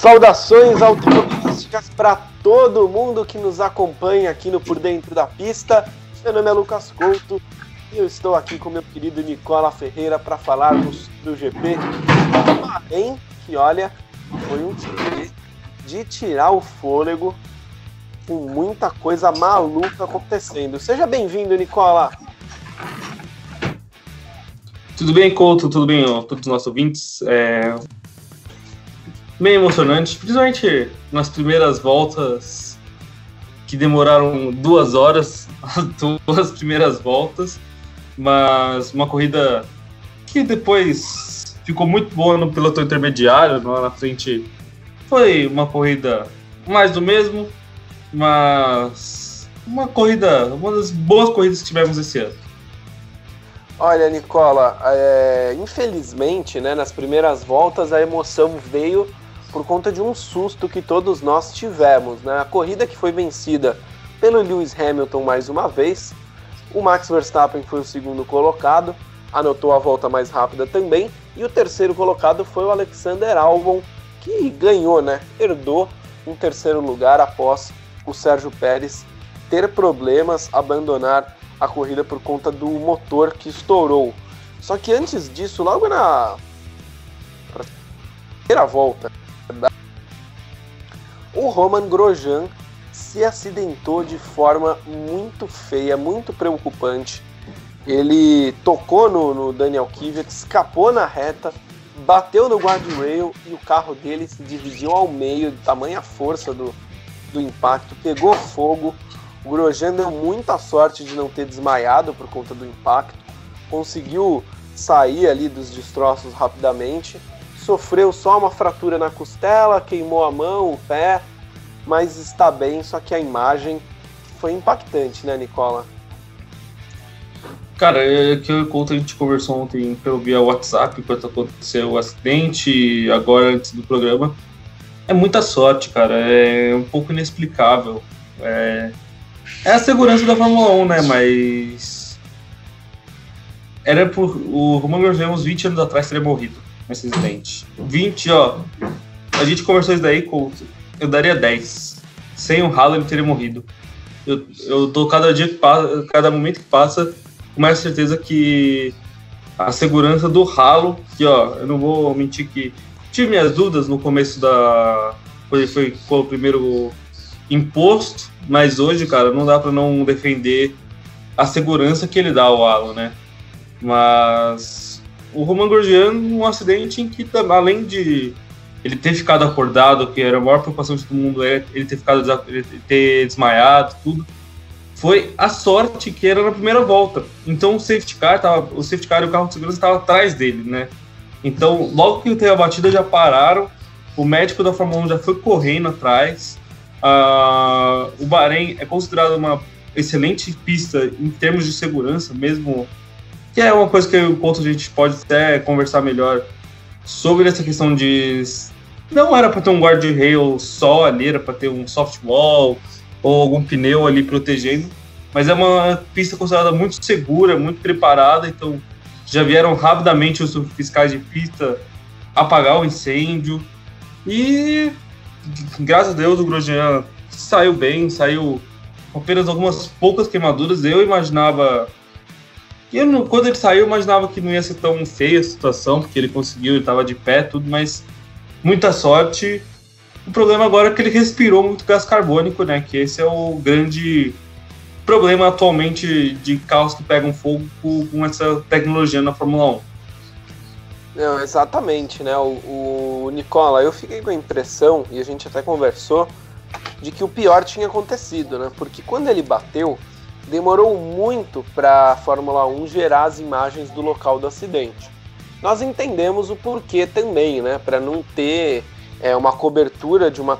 Saudações automobilísticas para todo mundo que nos acompanha aqui no Por Dentro da Pista. Meu nome é Lucas Couto e eu estou aqui com meu querido Nicola Ferreira para falarmos do GP Bahrein, que olha, foi um GP de tirar o fôlego com muita coisa maluca acontecendo. Seja bem-vindo, Nicola. Tudo bem, Couto? Tudo bem, ó, todos os nossos ouvintes? É... Bem emocionante, principalmente nas primeiras voltas que demoraram duas horas, as duas primeiras voltas, mas uma corrida que depois ficou muito boa no piloto intermediário, lá na frente foi uma corrida mais do mesmo, mas uma corrida, uma das boas corridas que tivemos esse ano. Olha, Nicola, é, infelizmente, né, nas primeiras voltas a emoção veio por conta de um susto que todos nós tivemos. Né? A corrida que foi vencida pelo Lewis Hamilton mais uma vez, o Max Verstappen foi o segundo colocado, anotou a volta mais rápida também, e o terceiro colocado foi o Alexander Albon, que ganhou, né? Herdou um terceiro lugar após o Sérgio Pérez ter problemas, abandonar a corrida por conta do motor que estourou. Só que antes disso, logo na primeira volta, o Roman Grosjean se acidentou de forma muito feia, muito preocupante. Ele tocou no, no Daniel Kvyat, escapou na reta, bateu no guardrail e o carro dele se dividiu ao meio, de tamanha força do, do impacto, pegou fogo. O Grosjean deu muita sorte de não ter desmaiado por conta do impacto, conseguiu sair ali dos destroços rapidamente, sofreu só uma fratura na costela, queimou a mão, o pé, mas está bem, só que a imagem foi impactante, né, Nicola? Cara, é que eu conto, a gente conversou ontem pelo via WhatsApp enquanto aconteceu o acidente, agora antes do programa. É muita sorte, cara. É um pouco inexplicável. É, é a segurança da Fórmula 1, né? Mas. Era por. O Roman Grosjean, uns 20 anos atrás, teria morrido nesse acidente. 20, ó. A gente conversou isso daí, com, eu daria 10. Sem o ele teria morrido. Eu, eu tô cada dia que passa, cada momento que passa, com mais certeza que a segurança do Halo, que ó, eu não vou mentir que tive minhas dúvidas no começo da. Quando ele foi, foi o primeiro imposto, mas hoje, cara, não dá para não defender a segurança que ele dá ao Halo, né? Mas o Roman Grosjean, um acidente em que, além de ele ter ficado acordado, que era a maior preocupação de todo mundo, é ele ter ficado ele ter desmaiado, tudo, foi a sorte que era na primeira volta. Então o safety car, tava, o safety car e o carro de segurança estavam atrás dele, né? Então, logo que teve a batida, já pararam. O médico da Fórmula 1 já foi correndo atrás. Uh, o Bahrein é considerado uma excelente pista em termos de segurança, mesmo que é uma coisa que o ponto a gente pode até conversar melhor sobre essa questão de não era para ter um guardrail só ali, era para ter um soft wall ou algum pneu ali protegendo, mas é uma pista considerada muito segura, muito preparada, então já vieram rapidamente os fiscais de pista apagar o incêndio e graças a Deus o Grosjean saiu bem, saiu apenas algumas poucas queimaduras. Eu imaginava. Eu quando ele saiu, eu imaginava que não ia ser tão feia a situação, porque ele conseguiu, ele estava de pé, tudo, mas muita sorte. O problema agora é que ele respirou muito gás carbônico, né? Que esse é o grande problema atualmente de carros que pegam fogo com essa tecnologia na Fórmula 1. Não, exatamente, né? O, o, Nicola, eu fiquei com a impressão, e a gente até conversou, de que o pior tinha acontecido, né? Porque quando ele bateu, demorou muito para a Fórmula 1 gerar as imagens do local do acidente. Nós entendemos o porquê também, né? Para não ter é, uma cobertura de uma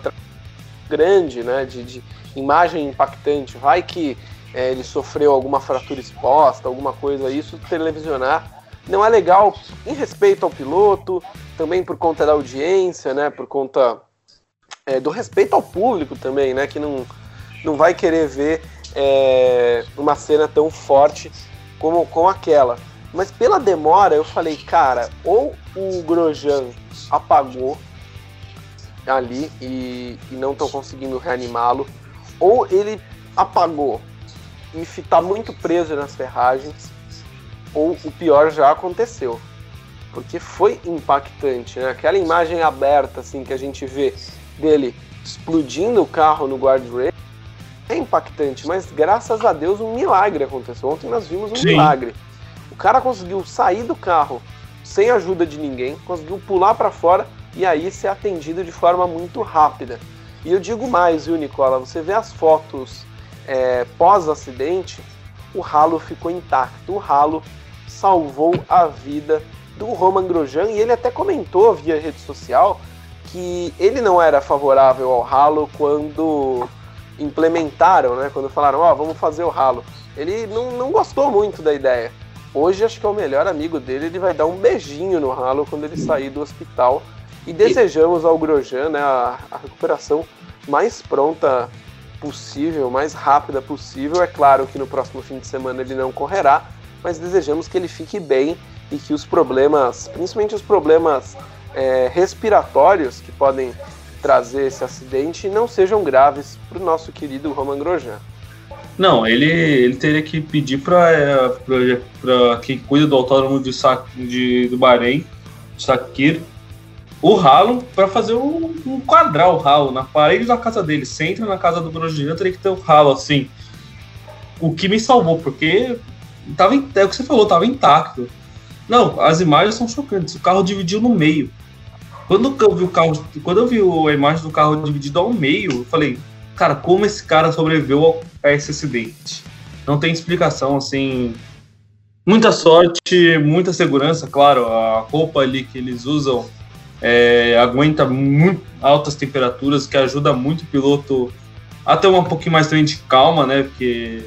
grande, né? De, de imagem impactante. Vai que é, ele sofreu alguma fratura exposta, alguma coisa, isso televisionar não é legal em respeito ao piloto, também por conta da audiência, né? Por conta é, do respeito ao público também, né? Que não, não vai querer ver é, uma cena tão forte como, como aquela. Mas pela demora, eu falei, cara, ou o Grosjean apagou, ali e, e não estão conseguindo reanimá-lo, ou ele apagou e está muito preso nas ferragens, ou o pior já aconteceu. Porque foi impactante, né? Aquela imagem aberta assim que a gente vê dele explodindo o carro no guardrail é impactante, mas graças a Deus um milagre aconteceu. Ontem nós vimos um Sim. milagre. O cara conseguiu sair do carro sem ajuda de ninguém, conseguiu pular para fora e aí ser atendido de forma muito rápida. E eu digo mais, viu, Nicola? Você vê as fotos é, pós-acidente, o ralo ficou intacto. O ralo salvou a vida do Roman Grosjean e ele até comentou via rede social que ele não era favorável ao ralo quando implementaram, né? Quando falaram, ó, oh, vamos fazer o ralo. Ele não, não gostou muito da ideia. Hoje acho que é o melhor amigo dele, ele vai dar um beijinho no ralo quando ele sair do hospital. E desejamos ao Grosjean né, a, a recuperação mais pronta possível, mais rápida possível. É claro que no próximo fim de semana ele não correrá, mas desejamos que ele fique bem e que os problemas, principalmente os problemas é, respiratórios que podem trazer esse acidente não sejam graves para o nosso querido Roman Grosjean. Não, ele, ele teria que pedir para é, quem cuida do autódromo de, de, do Bahrein, Sakir, o ralo para fazer um, um quadrar o ralo na parede da casa dele. Você entra na casa do Grosjean, teria que ter um ralo assim. O que me salvou, porque tava, é o que você falou, tava intacto. Não, as imagens são chocantes. O carro dividiu no meio. Quando eu vi o carro, quando eu vi a imagem do carro dividido ao meio, eu falei, cara, como esse cara sobreviveu a esse acidente? Não tem explicação, assim. Muita sorte, muita segurança, claro. A roupa ali que eles usam é, aguenta muito altas temperaturas, que ajuda muito o piloto a ter um pouquinho mais também de calma, né? Porque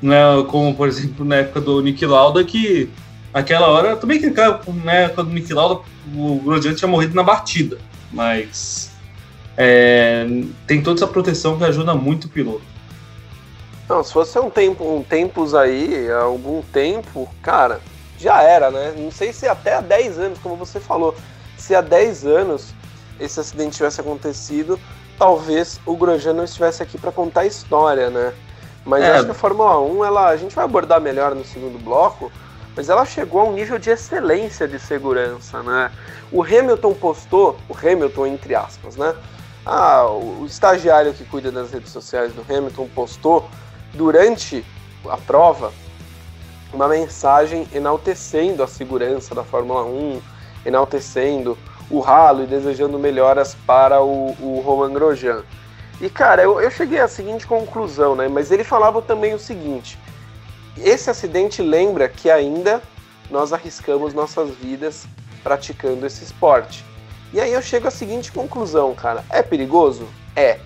não é como, por exemplo, na época do Nick Lauda, que aquela hora, também que né, quando o Nick Lauda, o Grosjean tinha morrido na batida, mas é, tem toda essa proteção que ajuda muito o piloto. Não, se fosse um tempo, um tempos aí, algum tempo, cara, já era, né? Não sei se até há 10 anos, como você falou, se há 10 anos esse acidente tivesse acontecido, talvez o Grosjean não estivesse aqui para contar a história, né? Mas é. acho que a Fórmula 1, ela, a gente vai abordar melhor no segundo bloco, mas ela chegou a um nível de excelência de segurança, né? O Hamilton postou, o Hamilton entre aspas, né? Ah, o estagiário que cuida das redes sociais do Hamilton postou durante a prova uma mensagem enaltecendo a segurança da Fórmula 1, enaltecendo o ralo e desejando melhoras para o, o Roman Grosjean. E cara, eu, eu cheguei à seguinte conclusão, né? Mas ele falava também o seguinte: esse acidente lembra que ainda nós arriscamos nossas vidas praticando esse esporte. E aí eu chego à seguinte conclusão, cara: é perigoso? É.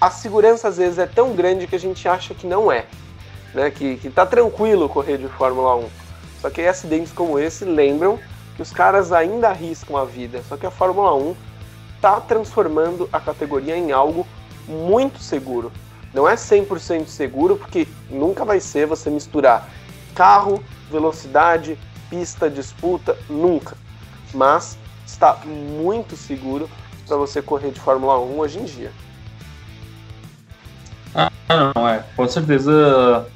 A segurança às vezes é tão grande que a gente acha que não é, né? Que, que tá tranquilo correr de Fórmula 1. Só que acidentes como esse lembram que os caras ainda arriscam a vida. Só que a Fórmula 1 tá transformando a categoria em algo muito seguro. Não é 100% seguro, porque nunca vai ser você misturar carro, velocidade, pista, disputa, nunca. Mas está muito seguro para você correr de Fórmula 1 hoje em dia. Ah, não, é. Com certeza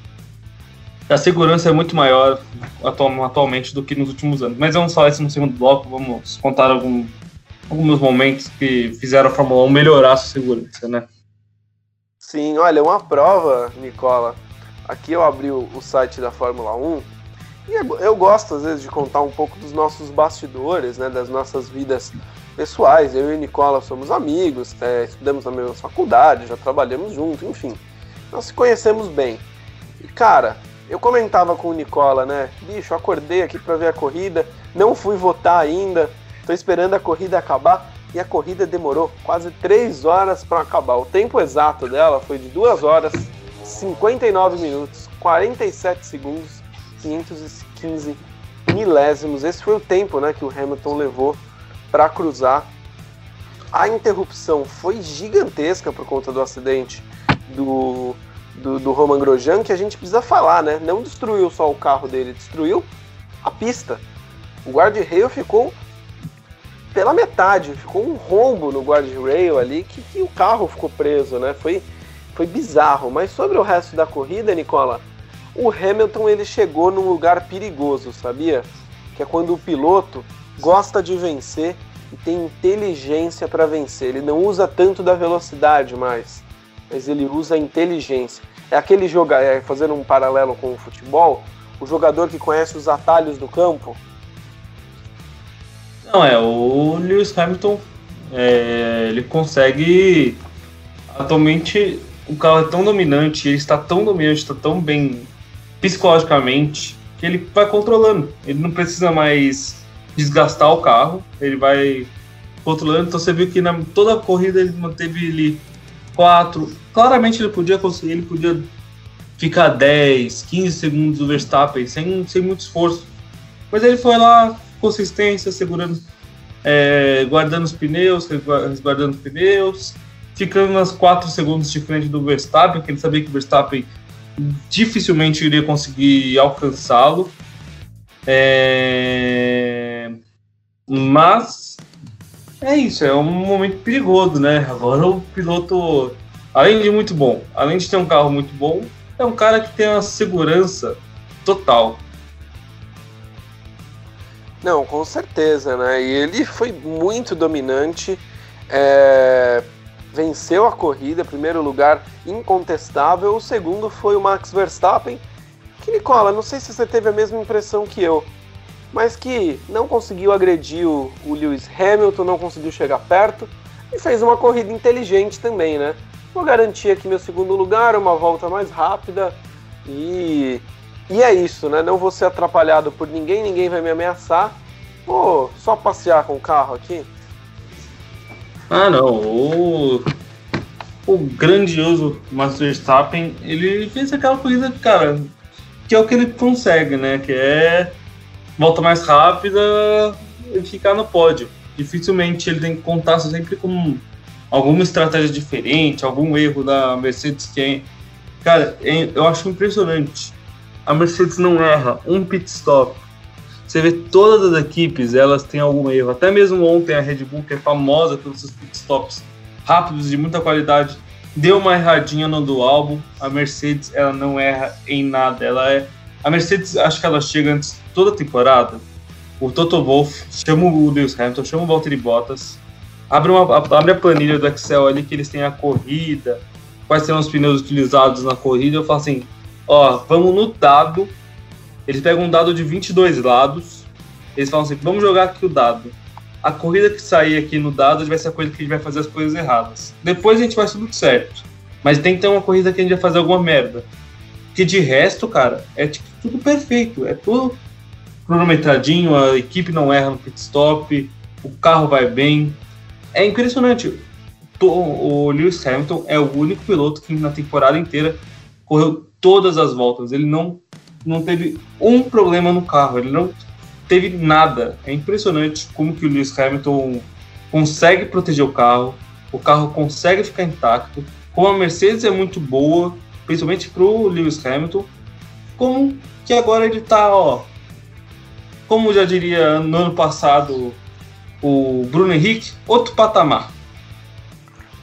a segurança é muito maior atualmente do que nos últimos anos. Mas vamos falar isso no segundo bloco, vamos contar algum, alguns momentos que fizeram a Fórmula 1 melhorar a sua segurança, né? Sim, olha, uma prova, Nicola. Aqui eu abri o, site da Fórmula 1 e eu gosto às vezes de contar um pouco dos nossos bastidores, né, das nossas vidas pessoais. Eu e Nicola somos amigos, é, estudamos na mesma faculdade, já trabalhamos juntos, enfim. Nós se conhecemos bem. E cara, eu comentava com o Nicola, né? Bicho, acordei aqui para ver a corrida, não fui votar ainda, tô esperando a corrida acabar e a corrida demorou quase 3 horas para acabar. O tempo exato dela foi de 2 horas, 59 minutos, 47 segundos, 515 milésimos. Esse foi o tempo né, que o Hamilton levou para cruzar. A interrupção foi gigantesca por conta do acidente do, do, do Roman Grosjean, que a gente precisa falar, né? Não destruiu só o carro dele, destruiu a pista. O guarda-reio ficou pela metade, ficou um rombo no guardrail ali que, que o carro ficou preso, né? Foi, foi bizarro. Mas sobre o resto da corrida, Nicola, o Hamilton ele chegou num lugar perigoso, sabia? Que é quando o piloto gosta de vencer e tem inteligência para vencer. Ele não usa tanto da velocidade mais, mas ele usa a inteligência. É aquele jogar, é, fazendo um paralelo com o futebol, o jogador que conhece os atalhos do campo, não, é, o Lewis Hamilton, é, ele consegue. Atualmente, o carro é tão dominante, ele está tão dominante, está tão bem psicologicamente, que ele vai controlando. Ele não precisa mais desgastar o carro, ele vai controlando. Então você viu que na toda a corrida ele manteve ele quatro. Claramente ele podia conseguir, ele podia ficar 10, 15 segundos do Verstappen sem, sem muito esforço. Mas ele foi lá, consistência, segurando, é, guardando os pneus, resguardando os pneus, ficando nas 4 segundos de frente do Verstappen, que ele sabia que o Verstappen dificilmente iria conseguir alcançá-lo. É... Mas é isso, é um momento perigoso, né? Agora o piloto, além de muito bom, além de ter um carro muito bom, é um cara que tem uma segurança total. Não, com certeza, né? E ele foi muito dominante, é... venceu a corrida, primeiro lugar incontestável. O segundo foi o Max Verstappen, que Nicola, não sei se você teve a mesma impressão que eu, mas que não conseguiu agredir o, o Lewis Hamilton, não conseguiu chegar perto e fez uma corrida inteligente também, né? Vou garantir aqui meu segundo lugar, uma volta mais rápida e e é isso, né? Não vou ser atrapalhado por ninguém, ninguém vai me ameaçar. Vou só passear com o carro aqui. Ah, não. O, o grandioso Max Verstappen, ele fez aquela corrida, cara, que é o que ele consegue, né? Que é volta mais rápida e ficar no pódio. Dificilmente ele tem que contar sempre com alguma estratégia diferente, algum erro da Mercedes que é... Cara, é, eu acho impressionante a Mercedes não erra um pit stop. Você vê todas as equipes, elas têm algum erro. Até mesmo ontem a Red Bull, que é famosa pelos seus pit stops rápidos de muita qualidade, deu uma erradinha no do álbum. A Mercedes, ela não erra em nada. Ela é a Mercedes, acho que ela chega antes toda a temporada. O Toto Wolff chama o Lewis Hamilton, chama o Valtteri Bottas, abre, uma, abre a planilha do Excel ali que eles têm a corrida, quais serão os pneus utilizados na corrida. Eu falo assim, ó, vamos no dado. Eles pegam um dado de 22 lados. Eles falam assim: vamos jogar aqui o dado. A corrida que sair aqui no dado vai ser a coisa que a gente vai fazer as coisas erradas. Depois a gente vai tudo certo. Mas tem que ter uma corrida que a gente vai fazer alguma merda. Que de resto, cara, é tipo, tudo perfeito. É tudo cronometradinho, a equipe não erra no pit stop, o carro vai bem. É impressionante. O Lewis Hamilton é o único piloto que na temporada inteira correu todas as voltas. Ele não, não teve um problema no carro, ele não teve nada. É impressionante como que o Lewis Hamilton consegue proteger o carro, o carro consegue ficar intacto. Como a Mercedes é muito boa, principalmente para o Lewis Hamilton, como que agora ele está, ó, como já diria no ano passado o Bruno Henrique, outro patamar.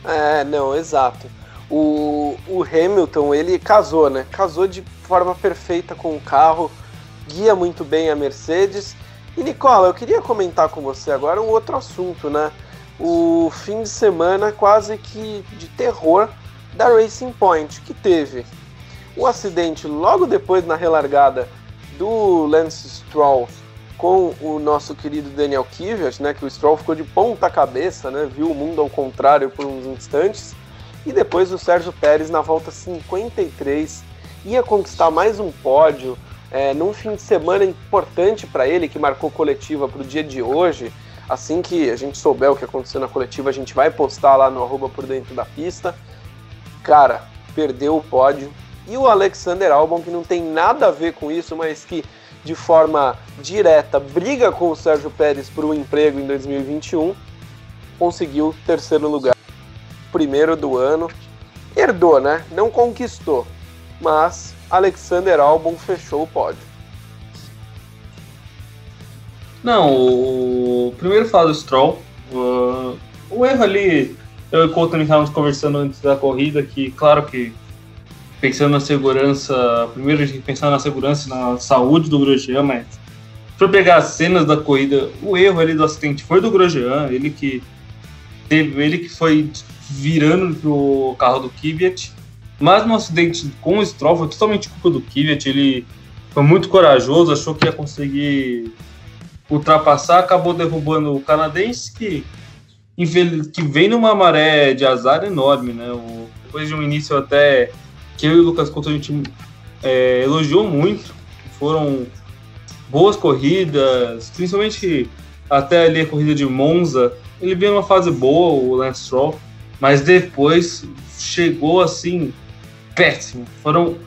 É, não, exato o, o Hamilton, ele casou, né? Casou de forma perfeita com o carro, guia muito bem a Mercedes. E Nicola, eu queria comentar com você agora um outro assunto, né? O fim de semana quase que de terror da Racing Point, que teve o um acidente logo depois na relargada do Lance Stroll com o nosso querido Daniel Kvyat, né, que o Stroll ficou de ponta cabeça, né, viu o mundo ao contrário por uns instantes. E depois o Sérgio Pérez, na volta 53, ia conquistar mais um pódio é, num fim de semana importante para ele, que marcou coletiva para o dia de hoje. Assim que a gente souber o que aconteceu na coletiva, a gente vai postar lá no arroba por dentro da pista. Cara, perdeu o pódio. E o Alexander Albon, que não tem nada a ver com isso, mas que de forma direta briga com o Sérgio Pérez por um emprego em 2021, conseguiu terceiro lugar primeiro do ano. Herdou, né? Não conquistou. Mas Alexander Albon fechou o pódio. Não, o primeiro falar do Stroll, uh, o erro ali, eu e o Couto estávamos conversando antes da corrida, que claro que pensando na segurança, primeiro a gente pensar na segurança e na saúde do Grosjean, mas for pegar as cenas da corrida, o erro ali do acidente foi do Grosjean, ele que teve, ele que foi virando pro carro do Kvyat, mas no acidente com o Stroll foi totalmente culpa do Kvyat, ele foi muito corajoso, achou que ia conseguir ultrapassar, acabou derrubando o canadense que, que vem numa maré de azar enorme, né? Depois de um início até que eu e o Lucas Couto a gente é, elogiou muito, foram boas corridas, principalmente até ali a corrida de Monza, ele veio numa fase boa, o Lance Stroll, mas depois chegou assim péssimo. Foram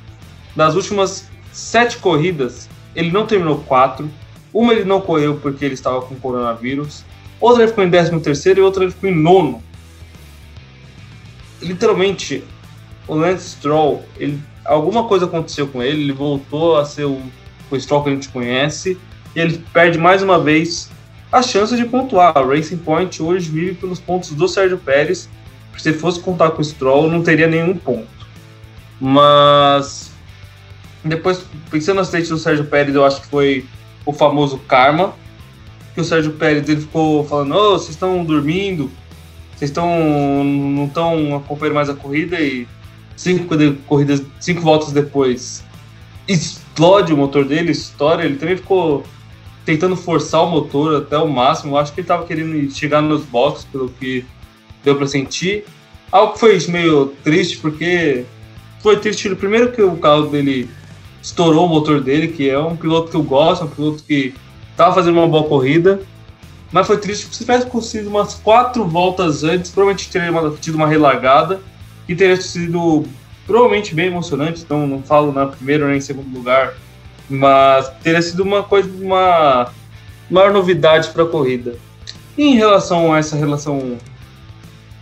das últimas sete corridas, ele não terminou quatro. Uma ele não correu porque ele estava com coronavírus. Outra ele ficou em décimo terceiro e outra ele ficou em nono. Literalmente, o Lance Stroll, ele, alguma coisa aconteceu com ele, ele voltou a ser o, o Stroll que a gente conhece, e ele perde mais uma vez a chance de pontuar. A Racing Point hoje vive pelos pontos do Sérgio Pérez. Se fosse contar com o Stroll, não teria nenhum ponto. Mas depois, pensando no acidente do Sérgio Pérez, eu acho que foi o famoso karma. Que o Sérgio Pérez ele ficou falando: oh, vocês estão dormindo, vocês estão não estão acompanhando mais a corrida e cinco corridas, cinco voltas depois, explode o motor dele, estoura. Ele também ficou tentando forçar o motor até o máximo. Eu acho que ele estava querendo chegar nos boxes, pelo que deu para sentir. Algo que foi meio triste, porque foi triste primeiro que o carro dele estourou o motor dele, que é um piloto que eu gosto, um piloto que estava fazendo uma boa corrida. Mas foi triste porque se tivesse conseguido umas quatro voltas antes, provavelmente teria tido uma relargada que teria sido provavelmente bem emocionante, então não falo na primeira nem em segundo lugar, mas teria sido uma coisa, uma maior novidade para a corrida. E em relação a essa relação,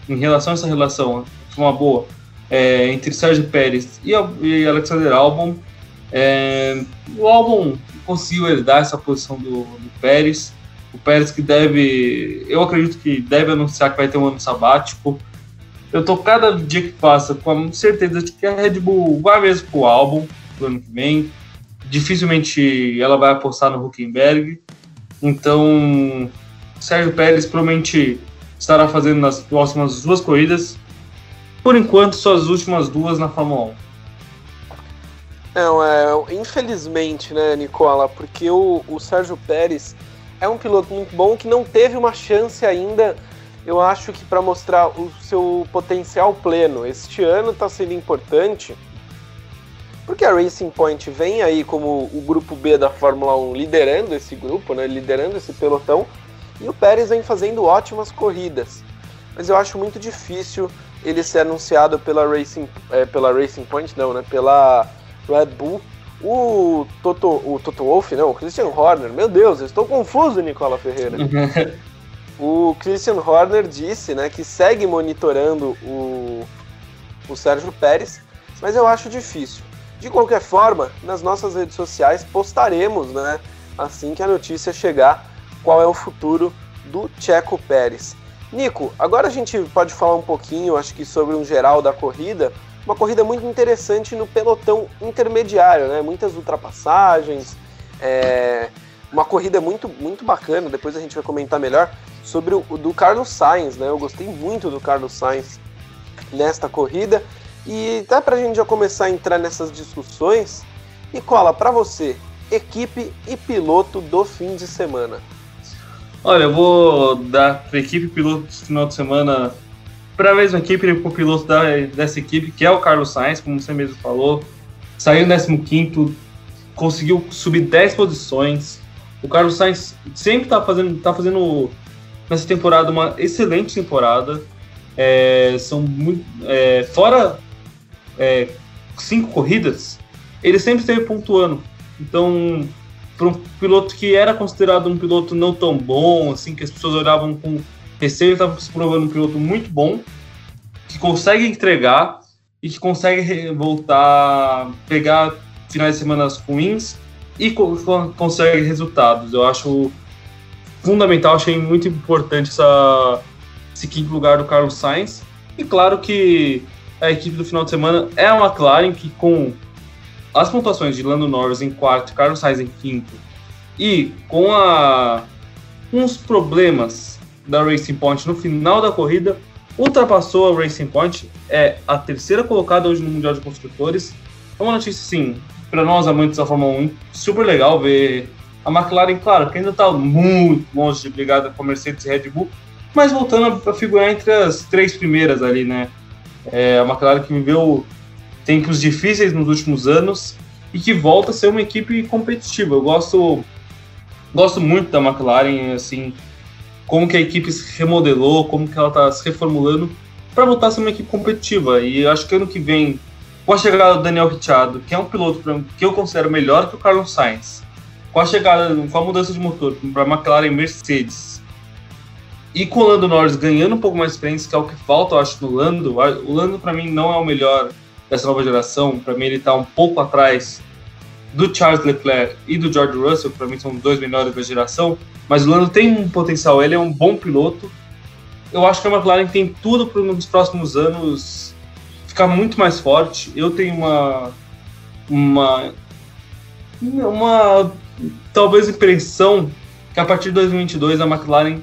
em relação a essa relação, uma boa, é, entre Sérgio Pérez e, e Alexander Albon, é, o Albon conseguiu herdar essa posição do, do Pérez, o Pérez que deve, eu acredito que deve anunciar que vai ter um ano sabático, eu tô cada dia que passa com a certeza de que a Red Bull vai mesmo pro álbum do ano que vem. Dificilmente ela vai apostar no Huckenberg. Então, Sérgio Pérez provavelmente estará fazendo nas próximas duas corridas. Por enquanto, suas últimas duas na Fórmula 1. Não, é, infelizmente, né, Nicola, porque o, o Sérgio Pérez é um piloto muito bom que não teve uma chance ainda eu acho que para mostrar o seu potencial pleno este ano está sendo importante, porque a Racing Point vem aí como o grupo B da Fórmula 1 liderando esse grupo, né, liderando esse pelotão, e o Pérez vem fazendo ótimas corridas. Mas eu acho muito difícil ele ser anunciado pela Racing, é, pela Racing Point, não, né, pela Red Bull. O Toto, o Toto Wolff, não, o Christian Horner, meu Deus, eu estou confuso, Nicola Ferreira. O Christian Horner disse né, que segue monitorando o, o Sérgio Pérez, mas eu acho difícil. De qualquer forma, nas nossas redes sociais postaremos, né, assim que a notícia chegar, qual é o futuro do Checo Pérez. Nico, agora a gente pode falar um pouquinho, acho que sobre um geral da corrida. Uma corrida muito interessante no pelotão intermediário, né? Muitas ultrapassagens, é... uma corrida muito, muito bacana. Depois a gente vai comentar melhor sobre o, do Carlos Sainz, né? Eu gostei muito do Carlos Sainz nesta corrida. E até para a gente já começar a entrar nessas discussões, Nicola, para você, equipe e piloto do fim de semana. Olha, eu vou dar para equipe e piloto do final de semana para a mesma equipe para o piloto da, dessa equipe, que é o Carlos Sainz, como você mesmo falou. Saiu em 15, conseguiu subir 10 posições. O Carlos Sainz sempre está fazendo, tá fazendo nessa temporada uma excelente temporada. É, são muito, é, fora é, cinco corridas, ele sempre esteve pontuando. Então, para um piloto que era considerado um piloto não tão bom, assim, que as pessoas olhavam com receio, estava se provando um piloto muito bom, que consegue entregar e que consegue voltar, pegar finais de semana ruins e co consegue resultados. Eu acho fundamental, achei muito importante essa, esse quinto lugar do Carlos Sainz. E claro que a equipe do final de semana é a McLaren, que com as pontuações de Lando Norris em quarto Carlos Sainz em quinto, e com a, os problemas da Racing Point no final da corrida, ultrapassou a Racing Point, é a terceira colocada hoje no Mundial de Construtores. É uma notícia, sim, para nós amantes da Fórmula 1, super legal ver a McLaren, claro, que ainda está muito longe de brigar com a Mercedes e Red Bull, mas voltando a figurar entre as três primeiras ali, né? É, a McLaren que viveu tempos difíceis nos últimos anos e que volta a ser uma equipe competitiva. Eu gosto, gosto muito da McLaren, assim, como que a equipe se remodelou, como que ela está se reformulando para voltar a ser uma equipe competitiva. E acho que ano que vem, com a chegada do Daniel Ricciardo, que é um piloto que eu considero melhor que o Carlos Sainz, com a chegada, com a mudança de motor para a McLaren Mercedes, e com o Lando Norris ganhando um pouco mais de experiência, que é o que falta, eu acho, no Lando. O Lando, para mim, não é o melhor dessa nova geração. Para mim, ele está um pouco atrás do Charles Leclerc e do George Russell, para mim são dois melhores da geração. Mas o Lando tem um potencial, ele é um bom piloto. Eu acho que a McLaren tem tudo para nos próximos anos ficar muito mais forte. Eu tenho uma. Uma. Uma. Talvez impressão que a partir de 2022 a McLaren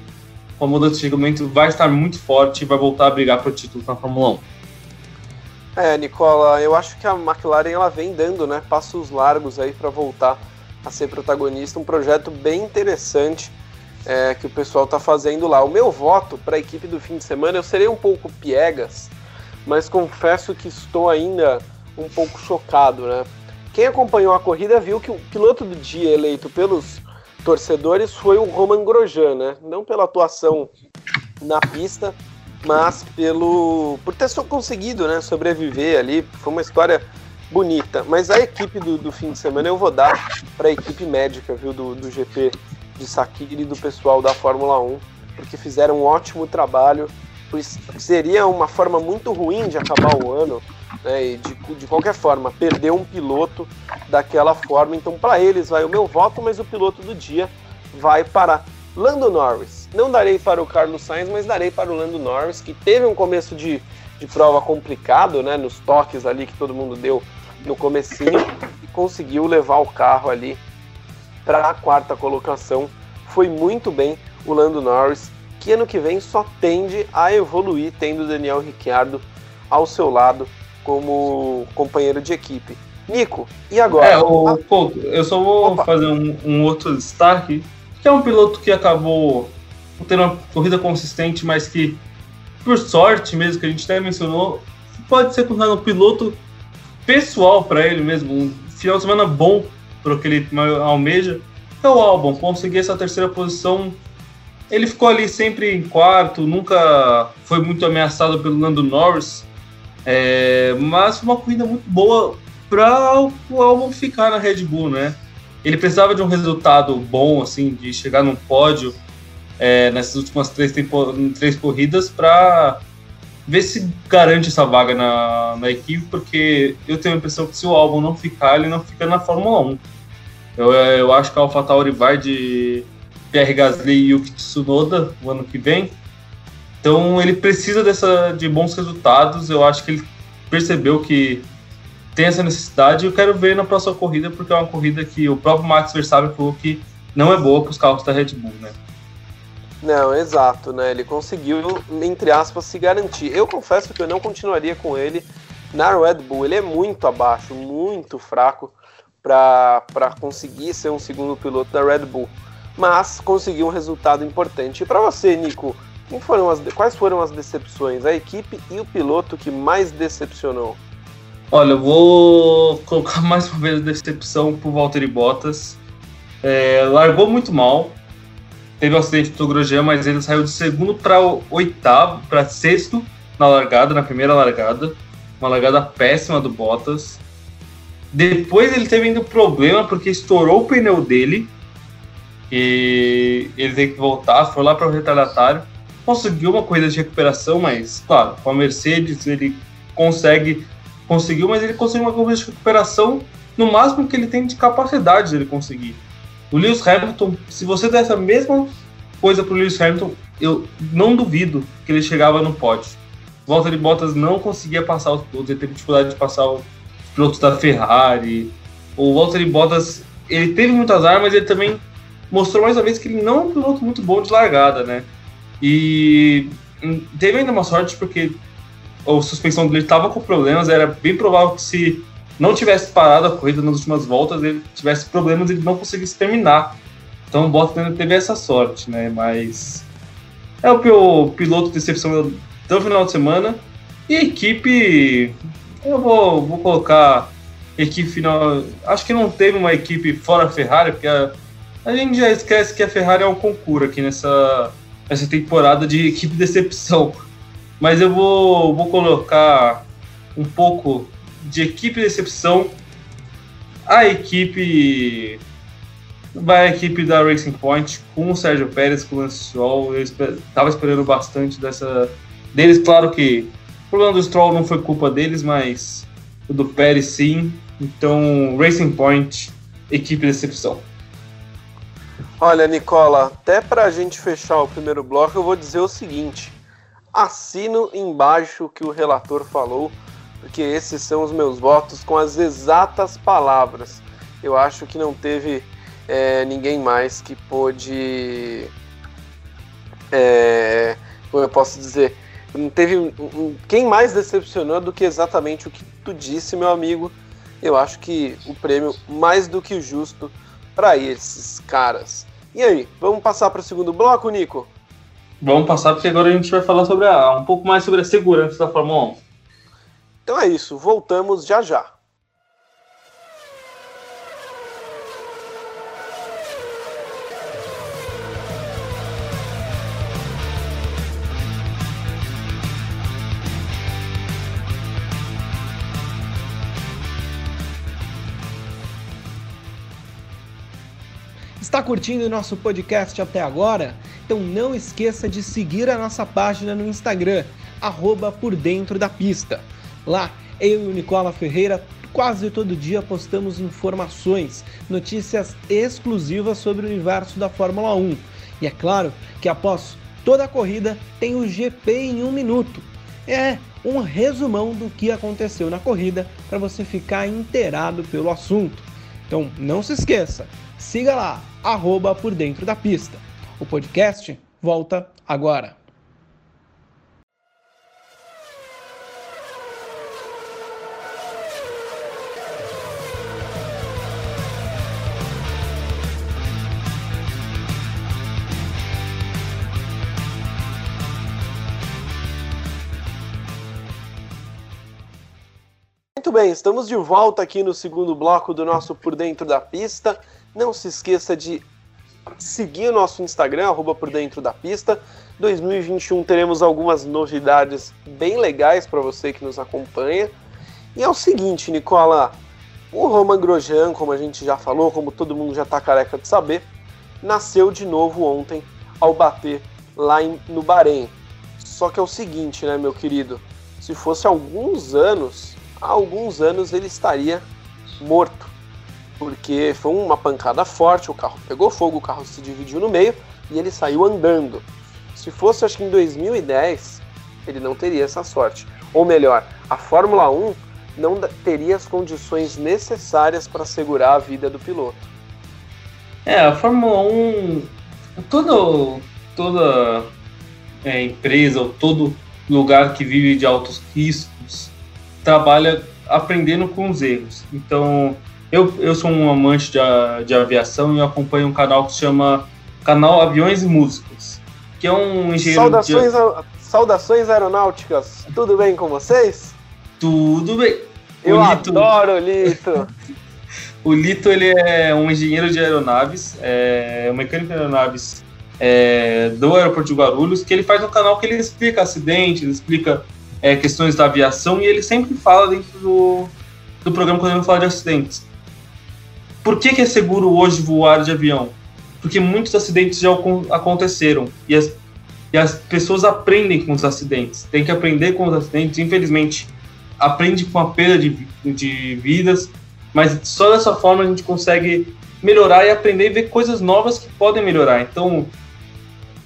com a mudança de regulamento, vai estar muito forte e vai voltar a brigar por título na Fórmula 1. É, Nicola, eu acho que a McLaren ela vem dando né, passos largos aí para voltar a ser protagonista. Um projeto bem interessante é, que o pessoal está fazendo lá. O meu voto para a equipe do fim de semana, eu serei um pouco piegas, mas confesso que estou ainda um pouco chocado. Né? Quem acompanhou a corrida viu que o piloto do dia eleito pelos torcedores foi o Roman Grosjean, né? Não pela atuação na pista, mas pelo por ter conseguido, né, sobreviver ali. Foi uma história bonita. Mas a equipe do, do fim de semana eu vou dar para a equipe médica, viu, do, do GP de Sakiri e do pessoal da Fórmula 1, porque fizeram um ótimo trabalho. Pois seria uma forma muito ruim de acabar o ano né, de, de qualquer forma, perder um piloto daquela forma. Então, para eles vai o meu voto, mas o piloto do dia vai para Lando Norris. Não darei para o Carlos Sainz, mas darei para o Lando Norris, que teve um começo de, de prova complicado, né, nos toques ali que todo mundo deu no comecinho, e conseguiu levar o carro ali para a quarta colocação. Foi muito bem o Lando Norris, que ano que vem só tende a evoluir, tendo Daniel Ricciardo ao seu lado como companheiro de equipe. Nico, e agora? É, o, pô, eu só vou Opa. fazer um, um, outro destaque, que é um piloto que acabou tendo uma corrida consistente, mas que, por sorte mesmo, que a gente até mencionou, pode ser considerado um piloto pessoal para ele mesmo, um final de semana bom para o que ele almeja, é o álbum. Conseguir essa terceira posição, ele ficou ali sempre em quarto, nunca foi muito ameaçado pelo Lando Norris, é, mas foi uma corrida muito boa para o Albon ficar na Red Bull, né? Ele precisava de um resultado bom, assim, de chegar num pódio é, nessas últimas três, tempo, três corridas para ver se garante essa vaga na, na equipe, porque eu tenho a impressão que se o Albon não ficar, ele não fica na Fórmula 1. Eu, eu acho que a AlphaTauri vai de Pierre Gasly e Yuki Tsunoda no ano que vem, então ele precisa dessa, de bons resultados. Eu acho que ele percebeu que tem essa necessidade. Eu quero ver na próxima corrida, porque é uma corrida que o próprio Max Verstappen falou que não é boa para os carros da Red Bull, né? Não, exato, né? Ele conseguiu, entre aspas, se garantir. Eu confesso que eu não continuaria com ele na Red Bull. Ele é muito abaixo, muito fraco para conseguir ser um segundo piloto da Red Bull. Mas conseguiu um resultado importante. E para você, Nico, foram as, quais foram as decepções? A equipe e o piloto que mais decepcionou? Olha, eu vou colocar mais uma vez a decepção pro Valtteri Bottas. É, largou muito mal. Teve um acidente do Grosjean, mas ele saiu de segundo para oitavo, para sexto na largada, na primeira largada. Uma largada péssima do Bottas. Depois ele teve ainda problema porque estourou o pneu dele. E ele tem que voltar, foi lá para o retardatário conseguiu uma corrida de recuperação, mas, claro, com a Mercedes ele consegue, conseguiu, mas ele conseguiu uma corrida de recuperação no máximo que ele tem de capacidade de ele conseguir. O Lewis Hamilton, se você der essa mesma coisa para o Lewis Hamilton, eu não duvido que ele chegava no pódio. Valtteri Bottas não conseguia passar os pilotos, ele teve dificuldade de passar os pilotos da Ferrari. O Valtteri Bottas, ele teve muitas armas, ele também mostrou mais uma vez que ele não é um piloto muito bom de largada, né? E teve ainda uma sorte porque a suspensão dele estava com problemas, era bem provável que se não tivesse parado a corrida nas últimas voltas, ele tivesse problemas ele não conseguisse terminar. Então o Bottas ainda teve essa sorte, né? Mas é o piloto de decepção do final de semana. E a equipe, eu vou, vou colocar equipe final. Acho que não teve uma equipe fora a Ferrari, porque a, a gente já esquece que a Ferrari é um concurso aqui nessa, nessa temporada de equipe decepção. Mas eu vou, vou colocar um pouco de equipe decepção. A equipe. Vai a equipe da Racing Point com o Sérgio Pérez, com o Lance Stroll. Eu estava esperando bastante dessa deles. Claro que o problema do Stroll não foi culpa deles, mas o do Pérez sim. Então, Racing Point, equipe decepção. Olha, Nicola, até para a gente fechar o primeiro bloco, eu vou dizer o seguinte: assino embaixo o que o relator falou, porque esses são os meus votos com as exatas palavras. Eu acho que não teve é, ninguém mais que pôde. É, como eu posso dizer? Não teve um, quem mais decepcionou do que exatamente o que tu disse, meu amigo. Eu acho que o prêmio mais do que justo para esses caras. E aí, vamos passar para o segundo bloco, Nico? Vamos passar porque agora a gente vai falar sobre a, um pouco mais sobre a segurança da Fórmula 1. Então é isso, voltamos já já. Está curtindo o nosso podcast até agora? Então não esqueça de seguir a nossa página no Instagram, arroba por dentro da pista. Lá, eu e o Nicola Ferreira quase todo dia postamos informações, notícias exclusivas sobre o universo da Fórmula 1. E é claro que após toda a corrida tem o GP em um minuto. É um resumão do que aconteceu na corrida para você ficar inteirado pelo assunto. Então não se esqueça, siga lá, arroba por dentro da pista. O podcast volta agora. Muito bem, estamos de volta aqui no segundo bloco do nosso Por Dentro da Pista. Não se esqueça de seguir o nosso Instagram, arroba por dentro da pista. 2021 teremos algumas novidades bem legais para você que nos acompanha. E é o seguinte, Nicola, o Roman Grosjean, como a gente já falou, como todo mundo já está careca de saber, nasceu de novo ontem ao bater lá em, no Bahrein. Só que é o seguinte, né, meu querido? Se fosse alguns anos, há alguns anos ele estaria morto porque foi uma pancada forte, o carro pegou fogo, o carro se dividiu no meio e ele saiu andando. Se fosse, acho que em 2010, ele não teria essa sorte. Ou melhor, a Fórmula 1 não teria as condições necessárias para segurar a vida do piloto. É, a Fórmula 1, todo, toda é, empresa ou todo lugar que vive de altos riscos trabalha aprendendo com os erros. Então, eu, eu sou um amante de, de aviação e acompanho um canal que se chama Canal Aviões e Músicas, que é um engenheiro. Saudações, de... saudações aeronáuticas, tudo bem com vocês? Tudo bem. Eu o Lito... adoro o Lito. o Lito ele é um engenheiro de aeronaves, é um mecânico de aeronaves é, do aeroporto de Guarulhos, que ele faz um canal que ele explica acidentes, ele explica é, questões da aviação e ele sempre fala dentro do, do programa quando ele fala de acidentes. Por que, que é seguro hoje voar de avião? Porque muitos acidentes já aconteceram e as, e as pessoas aprendem com os acidentes. Tem que aprender com os acidentes. Infelizmente, aprende com a perda de, de vidas, mas só dessa forma a gente consegue melhorar e aprender e ver coisas novas que podem melhorar. Então,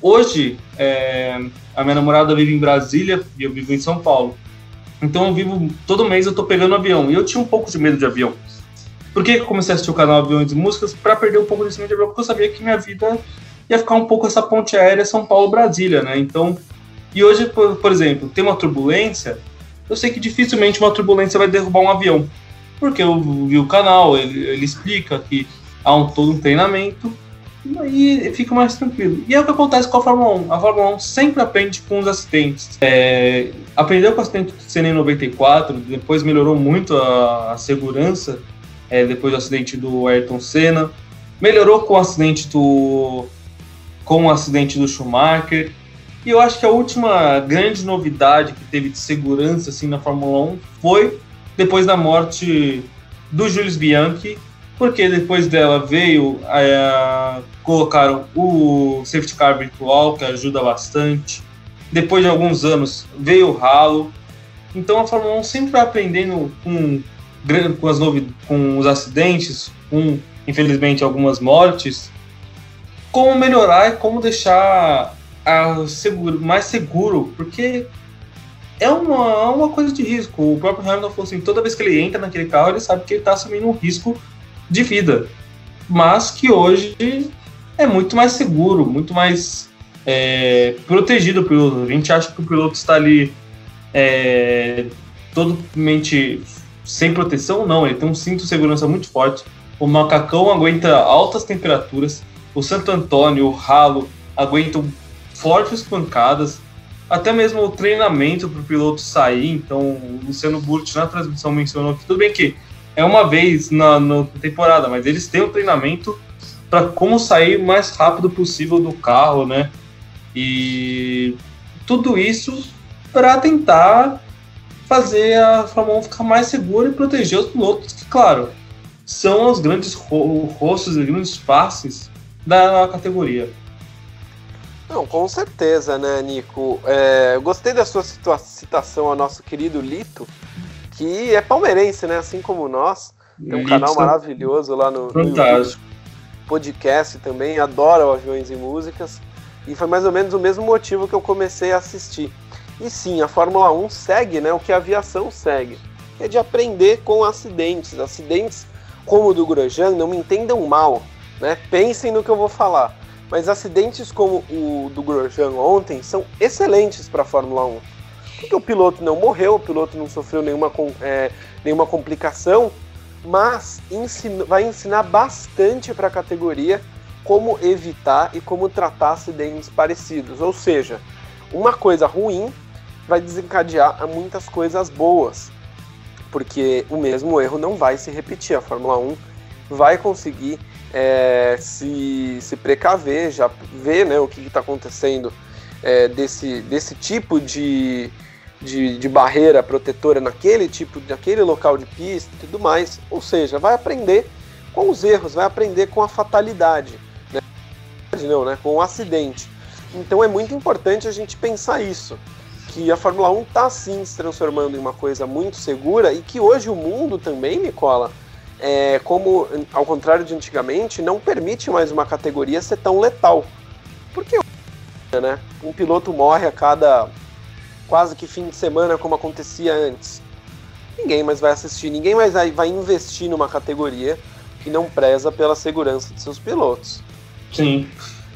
hoje, é, a minha namorada vive em Brasília e eu vivo em São Paulo. Então eu vivo, todo mês eu tô pegando avião. E eu tinha um pouco de medo de avião. Por que eu comecei a assistir o canal Aviões e Músicas? Para perder um pouco desse medo de avião, porque eu sabia que minha vida ia ficar um pouco essa ponte aérea São Paulo-Brasília, né? Então, e hoje, por, por, exemplo, tem uma turbulência, eu sei que dificilmente uma turbulência vai derrubar um avião. Porque eu vi o canal, ele, ele explica que há um, todo um treinamento, e fica mais tranquilo. E é o que acontece com a Fórmula 1. A Fórmula 1 sempre aprende com os acidentes. É, aprendeu com o acidente do Senna em 94, depois melhorou muito a, a segurança é, depois do acidente do Ayrton Senna. Melhorou com o acidente do com o acidente do Schumacher. E eu acho que a última grande novidade que teve de segurança assim na Fórmula 1 foi depois da morte do Jules Bianchi, porque depois dela veio é, colocaram o safety car virtual que ajuda bastante. Depois de alguns anos veio o ralo. Então a Fórmula 1 sempre vai aprendendo com com, as com os acidentes, com infelizmente algumas mortes, como melhorar e como deixar a seguro, mais seguro, porque é uma, é uma coisa de risco. O próprio Hamilton falou assim: toda vez que ele entra naquele carro, ele sabe que ele está assumindo um risco de vida, mas que hoje é muito mais seguro, muito mais é, protegido o piloto. A gente acha que o piloto está ali é, totalmente sem proteção, não. Ele tem um cinto de segurança muito forte. O macacão aguenta altas temperaturas. O Santo Antônio, o ralo, aguentam fortes pancadas. Até mesmo o treinamento para o piloto sair. Então, o Luciano Burti na transmissão mencionou que tudo bem que é uma vez na, na temporada, mas eles têm o um treinamento para como sair o mais rápido possível do carro, né? E tudo isso para tentar fazer a Fórmula 1 ficar mais segura e proteger os pilotos, que, claro, são os grandes rostos e grandes faces da categoria. Não, com certeza, né, Nico? É, gostei da sua citação ao nosso querido Lito, que é palmeirense, né? Assim como nós. Tem um canal maravilhoso lá no, no YouTube, podcast também, adora Aviões e Músicas. E foi mais ou menos o mesmo motivo que eu comecei a assistir. E sim, a Fórmula 1 segue né, o que a aviação segue, é de aprender com acidentes. Acidentes como o do Grosjean, não me entendam mal, né? pensem no que eu vou falar. Mas acidentes como o do Grosjean ontem são excelentes para a Fórmula 1. Porque o piloto não morreu, o piloto não sofreu nenhuma, é, nenhuma complicação, mas vai ensinar bastante para a categoria como evitar e como tratar acidentes parecidos. Ou seja, uma coisa ruim vai desencadear muitas coisas boas, porque o mesmo erro não vai se repetir. A Fórmula 1 vai conseguir é, se, se precaver, já ver né, o que está acontecendo é, desse, desse tipo de, de, de, barreira protetora naquele tipo, naquele local de pista e tudo mais. Ou seja, vai aprender com os erros, vai aprender com a fatalidade, né? não, né? com o acidente. Então é muito importante a gente pensar isso que a Fórmula 1 está sim se transformando em uma coisa muito segura e que hoje o mundo também, Nicola, é, como ao contrário de antigamente, não permite mais uma categoria ser tão letal. Porque né, um piloto morre a cada quase que fim de semana, como acontecia antes. Ninguém mais vai assistir, ninguém mais vai, investir numa categoria que não preza pela segurança de seus pilotos. Sim.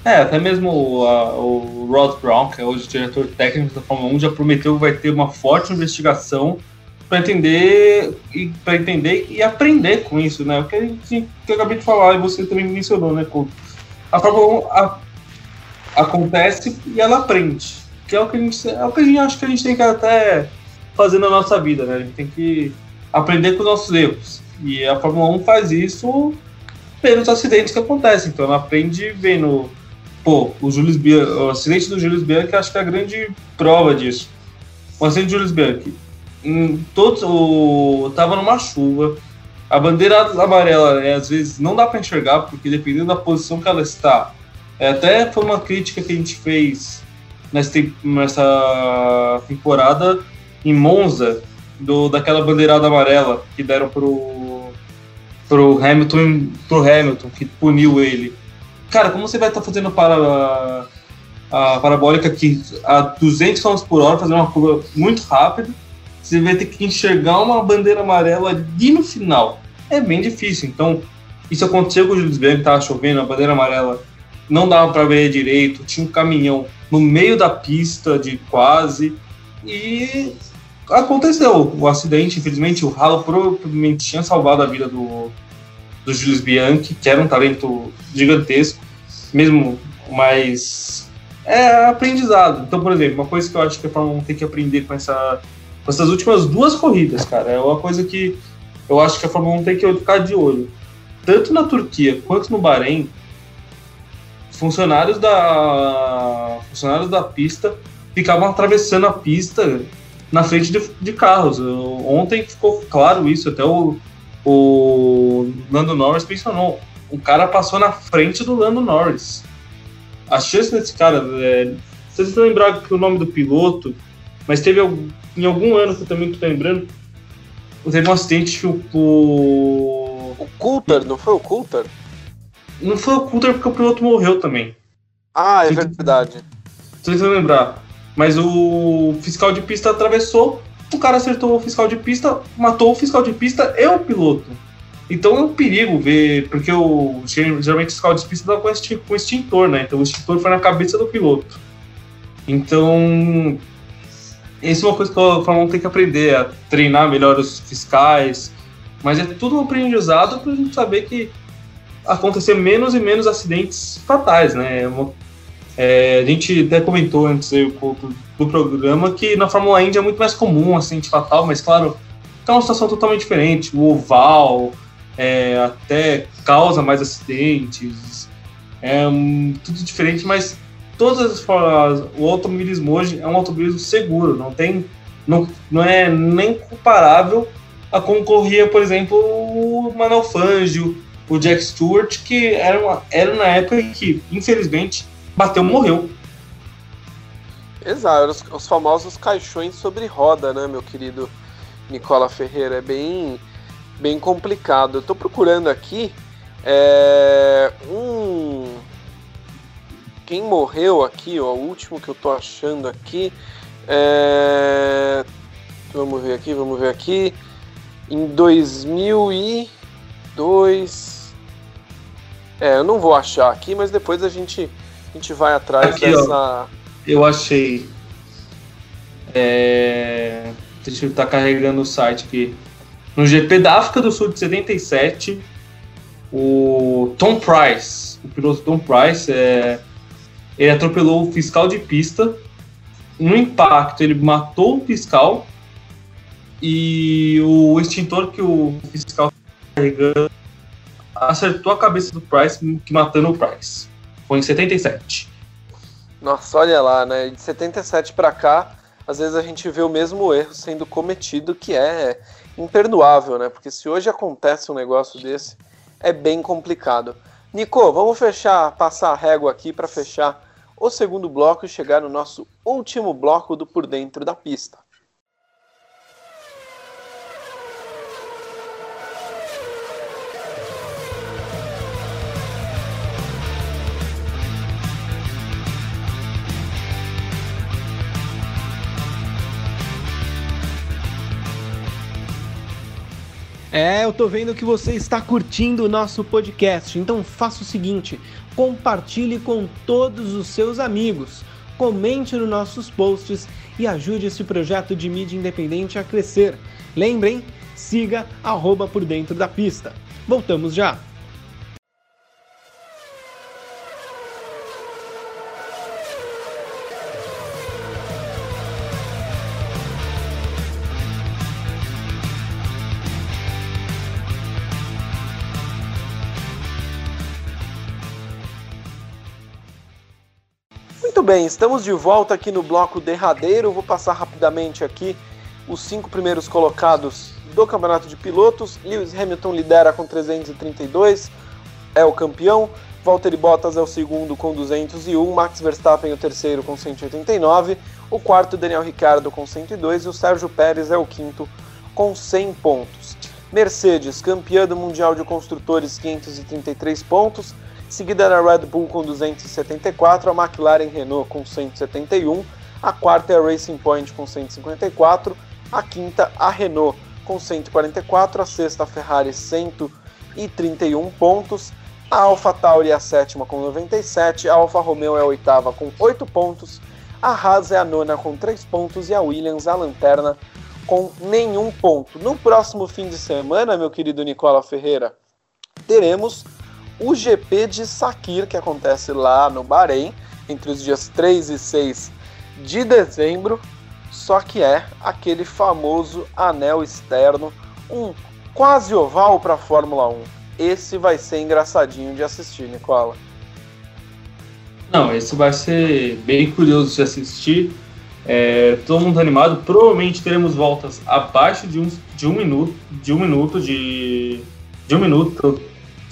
É, até mesmo o, a, o Rod Brown, que é hoje o diretor técnico da Fórmula 1, já prometeu que vai ter uma forte investigação para entender e para entender e aprender com isso, né? O que, que eu acabei de falar e você também mencionou, né? A Fórmula 1 a, acontece e ela aprende, que é o que a gente é o que a gente acha que a gente tem que até fazer na nossa vida, né? A gente tem que aprender com os nossos erros. E a Fórmula 1 faz isso pelos acidentes que acontecem. Então ela aprende vendo Pô, o, Julius Bianchi, o acidente do Julius Bianchi acho que é a grande prova disso. O acidente do Julius Bianchi. Em todos, o, tava numa chuva. A bandeira amarela, é, às vezes, não dá para enxergar, porque dependendo da posição que ela está. É, até foi uma crítica que a gente fez nessa, temporada em Monza, do, daquela bandeirada amarela que deram pro, pro Hamilton, pro Hamilton, que puniu ele. Cara, como você vai estar tá fazendo para a parabólica que a 200 km por hora, fazendo uma curva muito rápida, você vai ter que enxergar uma bandeira amarela ali no final. É bem difícil. Então, isso aconteceu com o Jules Bianchi, estava chovendo, a bandeira amarela não dava para ver direito, tinha um caminhão no meio da pista de quase e aconteceu o acidente. Infelizmente, o ralo provavelmente tinha salvado a vida do, do Jules Bianchi, que era um talento gigantesco, mesmo mais é aprendizado. Então, por exemplo, uma coisa que eu acho que a Fórmula 1 tem que aprender com, essa, com essas últimas duas corridas, cara, é uma coisa que eu acho que a Fórmula 1 tem que ficar de olho. Tanto na Turquia quanto no Bahrein, funcionários da funcionários da pista ficavam atravessando a pista na frente de, de carros. Ontem ficou claro isso, até o, o Lando Norris mencionou. O cara passou na frente do Lando Norris. A chance desse cara, é, vocês vão lembrar que o nome do piloto, mas teve em algum ano que eu também estou lembrando, teve um acidente que o. O Coulter, não foi o Coulter? Não foi o Coulter porque o piloto morreu também. Ah, é verdade. Vocês vão lembrar. Mas o fiscal de pista atravessou, o cara acertou o fiscal de pista, matou o fiscal de pista e o piloto. Então é um perigo ver, porque o, geralmente o fiscal de pista dá com extintor, né? Então o extintor foi na cabeça do piloto. Então, isso é uma coisa que o Fórmula 1 tem que aprender, a treinar melhor os fiscais. Mas é tudo um aprendizado para a gente saber que acontecer menos e menos acidentes fatais, né? É, a gente até comentou antes aí, do, do programa que na Fórmula Indy é muito mais comum acidente fatal, mas claro, é uma situação totalmente diferente. O oval é, até causa mais acidentes, é um, tudo diferente, mas todas as formas, o automobilismo hoje é um automobilismo seguro, não tem, não, não é nem comparável a como corria, por exemplo, o Manuel Fangio, o Jack Stewart, que era, uma, era na época que, infelizmente, bateu, morreu. Exato, os, os, famosos caixões sobre roda, né, meu querido Nicola Ferreira? É bem, bem complicado. Eu tô procurando aqui é, um. Quem morreu aqui, ó, o último que eu tô achando aqui. É... Vamos ver aqui, vamos ver aqui. Em 2002. É, eu não vou achar aqui, mas depois a gente, a gente vai atrás aqui, dessa. Ó, eu achei. É... Deixa eu estar tá carregando o site aqui. No GP da África do Sul de 77, o Tom Price, o piloto Tom Price, é... ele atropelou o fiscal de pista. No impacto, ele matou o fiscal e o extintor que o fiscal carregando acertou a cabeça do Price, matando o Price. Foi em 77. Nossa, olha lá, né? De 77 para cá, às vezes a gente vê o mesmo erro sendo cometido, que é imperdoável, né? Porque se hoje acontece um negócio desse, é bem complicado. Nico, vamos fechar, passar a régua aqui para fechar o segundo bloco e chegar no nosso último bloco do Por Dentro da Pista. É, eu tô vendo que você está curtindo o nosso podcast, então faça o seguinte: compartilhe com todos os seus amigos, comente nos nossos posts e ajude esse projeto de mídia independente a crescer. Lembrem, siga arroba por dentro da pista. Voltamos já! Bem, estamos de volta aqui no bloco derradeiro. Vou passar rapidamente aqui os cinco primeiros colocados do campeonato de pilotos. Lewis Hamilton lidera com 332, é o campeão. Valtteri Bottas é o segundo com 201, Max Verstappen é o terceiro com 189, o quarto Daniel Ricciardo com 102 e o Sérgio Pérez é o quinto com 100 pontos. Mercedes, campeã do Mundial de Construtores, 533 pontos. Seguida da Red Bull com 274, a McLaren Renault com 171, a quarta é a Racing Point com 154, a quinta a Renault com 144, a sexta a Ferrari 131 pontos, a Alfa Tauri é a sétima com 97, a Alfa Romeo é a oitava com 8 pontos, a Haas é a nona com 3 pontos e a Williams a lanterna com nenhum ponto. No próximo fim de semana, meu querido Nicola Ferreira, teremos o GP de Sakir, que acontece lá no Bahrein, entre os dias 3 e 6 de dezembro, só que é aquele famoso anel externo, um quase oval para a Fórmula 1. Esse vai ser engraçadinho de assistir, Nicola. Não, esse vai ser bem curioso de assistir. É, todo mundo animado. Provavelmente teremos voltas abaixo de um, de um minuto, de um minuto de, de um minuto.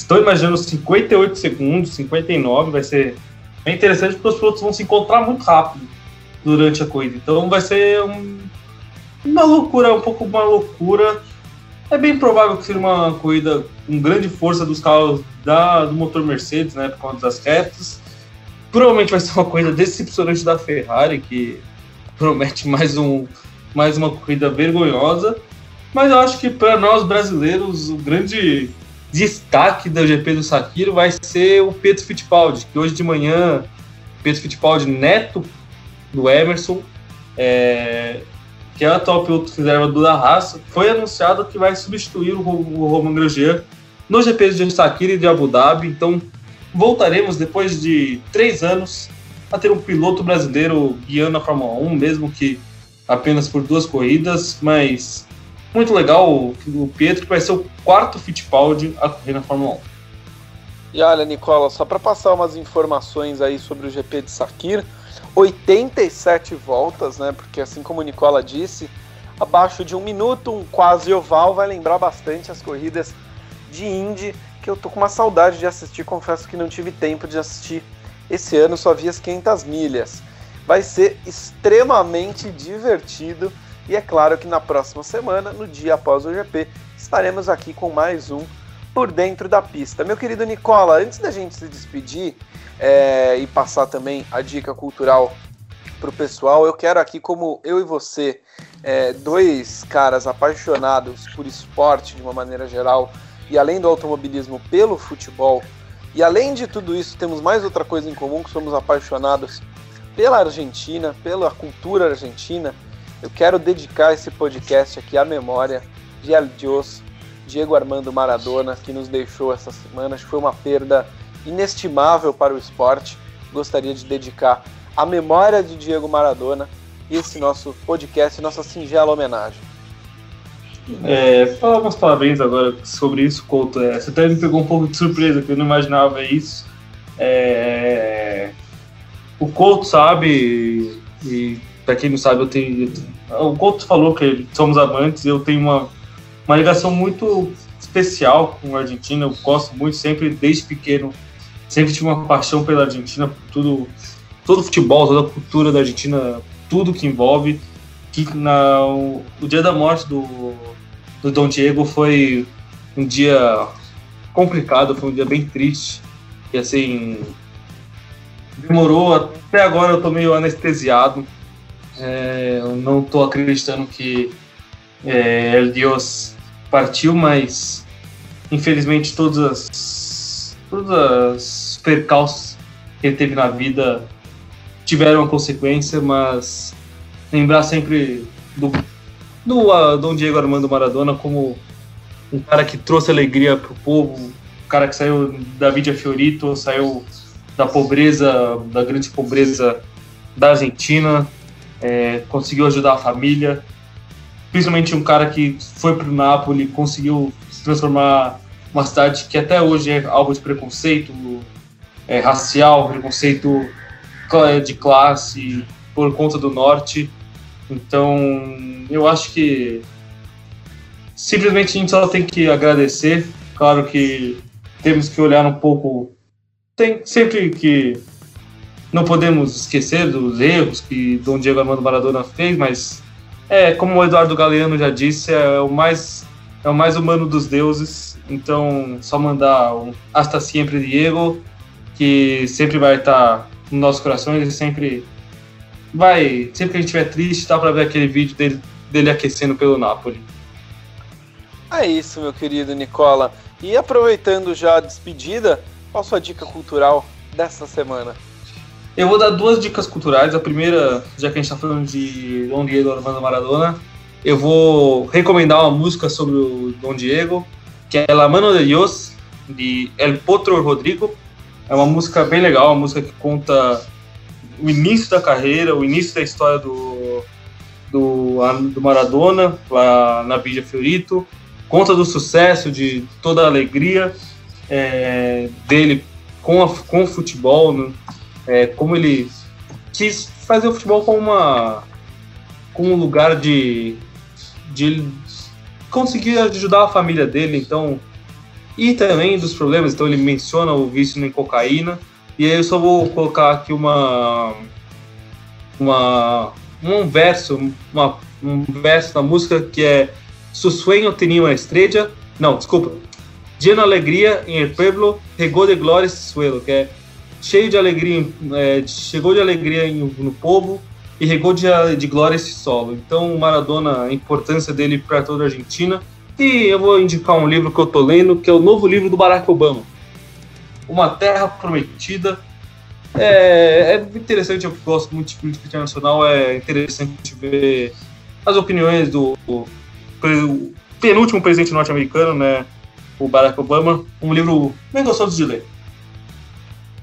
Estou imaginando 58 segundos, 59. Vai ser bem interessante porque os pilotos vão se encontrar muito rápido durante a corrida. Então vai ser um, uma loucura, um pouco uma loucura. É bem provável que seja uma corrida com grande força dos carros da, do motor Mercedes, né, por conta das retas. Provavelmente vai ser uma corrida decepcionante da Ferrari, que promete mais, um, mais uma corrida vergonhosa. Mas eu acho que para nós brasileiros, o grande destaque da GP do Sakiro vai ser o Pedro Fittipaldi, que hoje de manhã, Pedro Fittipaldi, neto do Emerson, é, que é o atual piloto reserva do da raça, foi anunciado que vai substituir o, o Roman Grosjean no GP de Sakiro e de Abu Dhabi. Então, voltaremos depois de três anos a ter um piloto brasileiro guiando a Fórmula 1, mesmo que apenas por duas corridas, mas muito legal o Pietro, que vai ser o quarto Fittipaldi a correr na Fórmula 1. E olha, Nicola, só para passar umas informações aí sobre o GP de Sakir, 87 voltas, né? Porque assim como o Nicola disse, abaixo de um minuto, um quase oval, vai lembrar bastante as corridas de Indy que eu tô com uma saudade de assistir. Confesso que não tive tempo de assistir esse ano, só vi as 500 milhas. Vai ser extremamente divertido e é claro que na próxima semana, no dia após o GP, estaremos aqui com mais um por dentro da pista. Meu querido Nicola, antes da gente se despedir é, e passar também a dica cultural para o pessoal, eu quero aqui, como eu e você, é, dois caras apaixonados por esporte de uma maneira geral, e além do automobilismo pelo futebol. E além de tudo isso, temos mais outra coisa em comum, que somos apaixonados pela Argentina, pela cultura argentina. Eu quero dedicar esse podcast aqui à memória de El Dios, Diego Armando Maradona, que nos deixou essa semana. Acho que foi uma perda inestimável para o esporte. Gostaria de dedicar à memória de Diego Maradona esse nosso podcast, nossa singela homenagem. É, falar umas parabéns agora sobre isso, Couto. É, você até me pegou um pouco de surpresa, que eu não imaginava isso. É, o Couto sabe, e para quem não sabe, eu tenho. O Couto falou que somos amantes, eu tenho uma, uma ligação muito especial com a Argentina. Eu gosto muito, sempre, desde pequeno, sempre tive uma paixão pela Argentina, por tudo, todo o futebol, toda a cultura da Argentina, tudo que envolve. Que na, o, o dia da morte do do Dom Diego foi um dia complicado, foi um dia bem triste. E assim, demorou, até agora eu tô meio anestesiado. É, eu não tô acreditando que é, El Dios partiu, mas infelizmente todas as, todas as percalços que ele teve na vida tiveram a consequência, mas lembrar sempre do do uh, Dom Diego Armando Maradona como um cara que trouxe alegria pro povo, um cara que saiu da Vidia Fiorito, saiu da pobreza, da grande pobreza da Argentina, é, conseguiu ajudar a família, principalmente um cara que foi pro Napoli, conseguiu se transformar uma cidade que até hoje é alvo de preconceito é, racial, preconceito de classe por conta do norte. Então, eu acho que simplesmente a gente só tem que agradecer. Claro que temos que olhar um pouco. Tem sempre que não podemos esquecer dos erros que Dom Diego Armando Maradona fez, mas é como o Eduardo Galeano já disse, é o mais é o mais humano dos deuses. Então, só mandar um hasta sempre Diego que sempre vai estar nos nossos corações e sempre vai, sempre que a gente estiver triste, dá para ver aquele vídeo dele, dele aquecendo pelo Napoli. É isso, meu querido Nicola. E aproveitando já a despedida, qual a sua dica cultural dessa semana? Eu vou dar duas dicas culturais. A primeira, já que a gente está falando de Dom Diego Armando Maradona, eu vou recomendar uma música sobre o Dom Diego, que é La Mano de Dios, de El Potro Rodrigo. É uma música bem legal, uma música que conta o início da carreira, o início da história do, do, do Maradona, lá na Villa Fiorito. Conta do sucesso, de toda a alegria é, dele com, a, com o futebol, né? É, como ele quis fazer o futebol como uma como um lugar de, de conseguir ajudar a família dele, então e também dos problemas, então ele menciona o vício em cocaína e aí eu só vou colocar aqui uma uma um verso, uma, um verso da música que é Su sueño tenía una estrella, não, desculpa, Lleno alegria em el pueblo, regou de glória esse suelo, que é cheio de alegria, é, chegou de alegria no povo e regou de, de glória esse solo. Então, Maradona, a importância dele para toda a Argentina. E eu vou indicar um livro que eu tô lendo, que é o novo livro do Barack Obama. Uma Terra Prometida. É, é interessante, eu gosto muito de política internacional, é interessante ver as opiniões do, do penúltimo presidente norte-americano, né, o Barack Obama. Um livro bem gostoso de ler.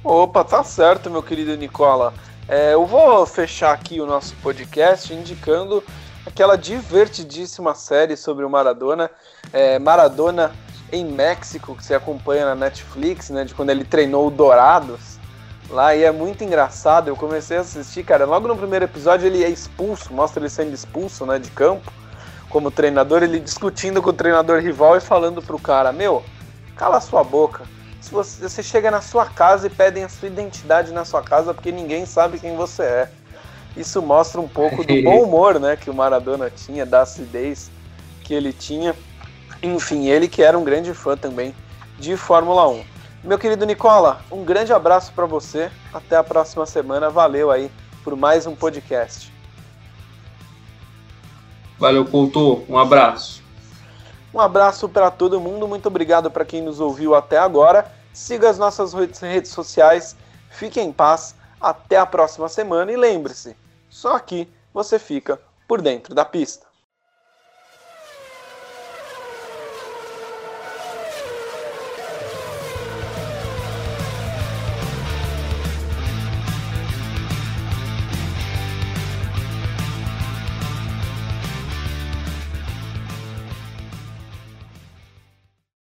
Opa, tá certo, meu querido Nicola. É, eu vou fechar aqui o nosso podcast indicando aquela divertidíssima série sobre o Maradona, é, Maradona em México, que você acompanha na Netflix, né, de quando ele treinou o Dourados lá, e é muito engraçado. Eu comecei a assistir, cara, logo no primeiro episódio ele é expulso, mostra ele sendo expulso, né, de campo, como treinador, ele discutindo com o treinador rival e falando pro cara: Meu, cala sua boca se você, você chega na sua casa e pedem a sua identidade na sua casa porque ninguém sabe quem você é. Isso mostra um pouco do bom humor, né, que o Maradona tinha, da acidez que ele tinha. Enfim, ele que era um grande fã também de Fórmula 1. Meu querido Nicola, um grande abraço para você. Até a próxima semana. Valeu aí por mais um podcast. Valeu, Couto. Um abraço. Um abraço para todo mundo, muito obrigado para quem nos ouviu até agora. Siga as nossas redes sociais, fique em paz, até a próxima semana e lembre-se, só aqui você fica por dentro da pista.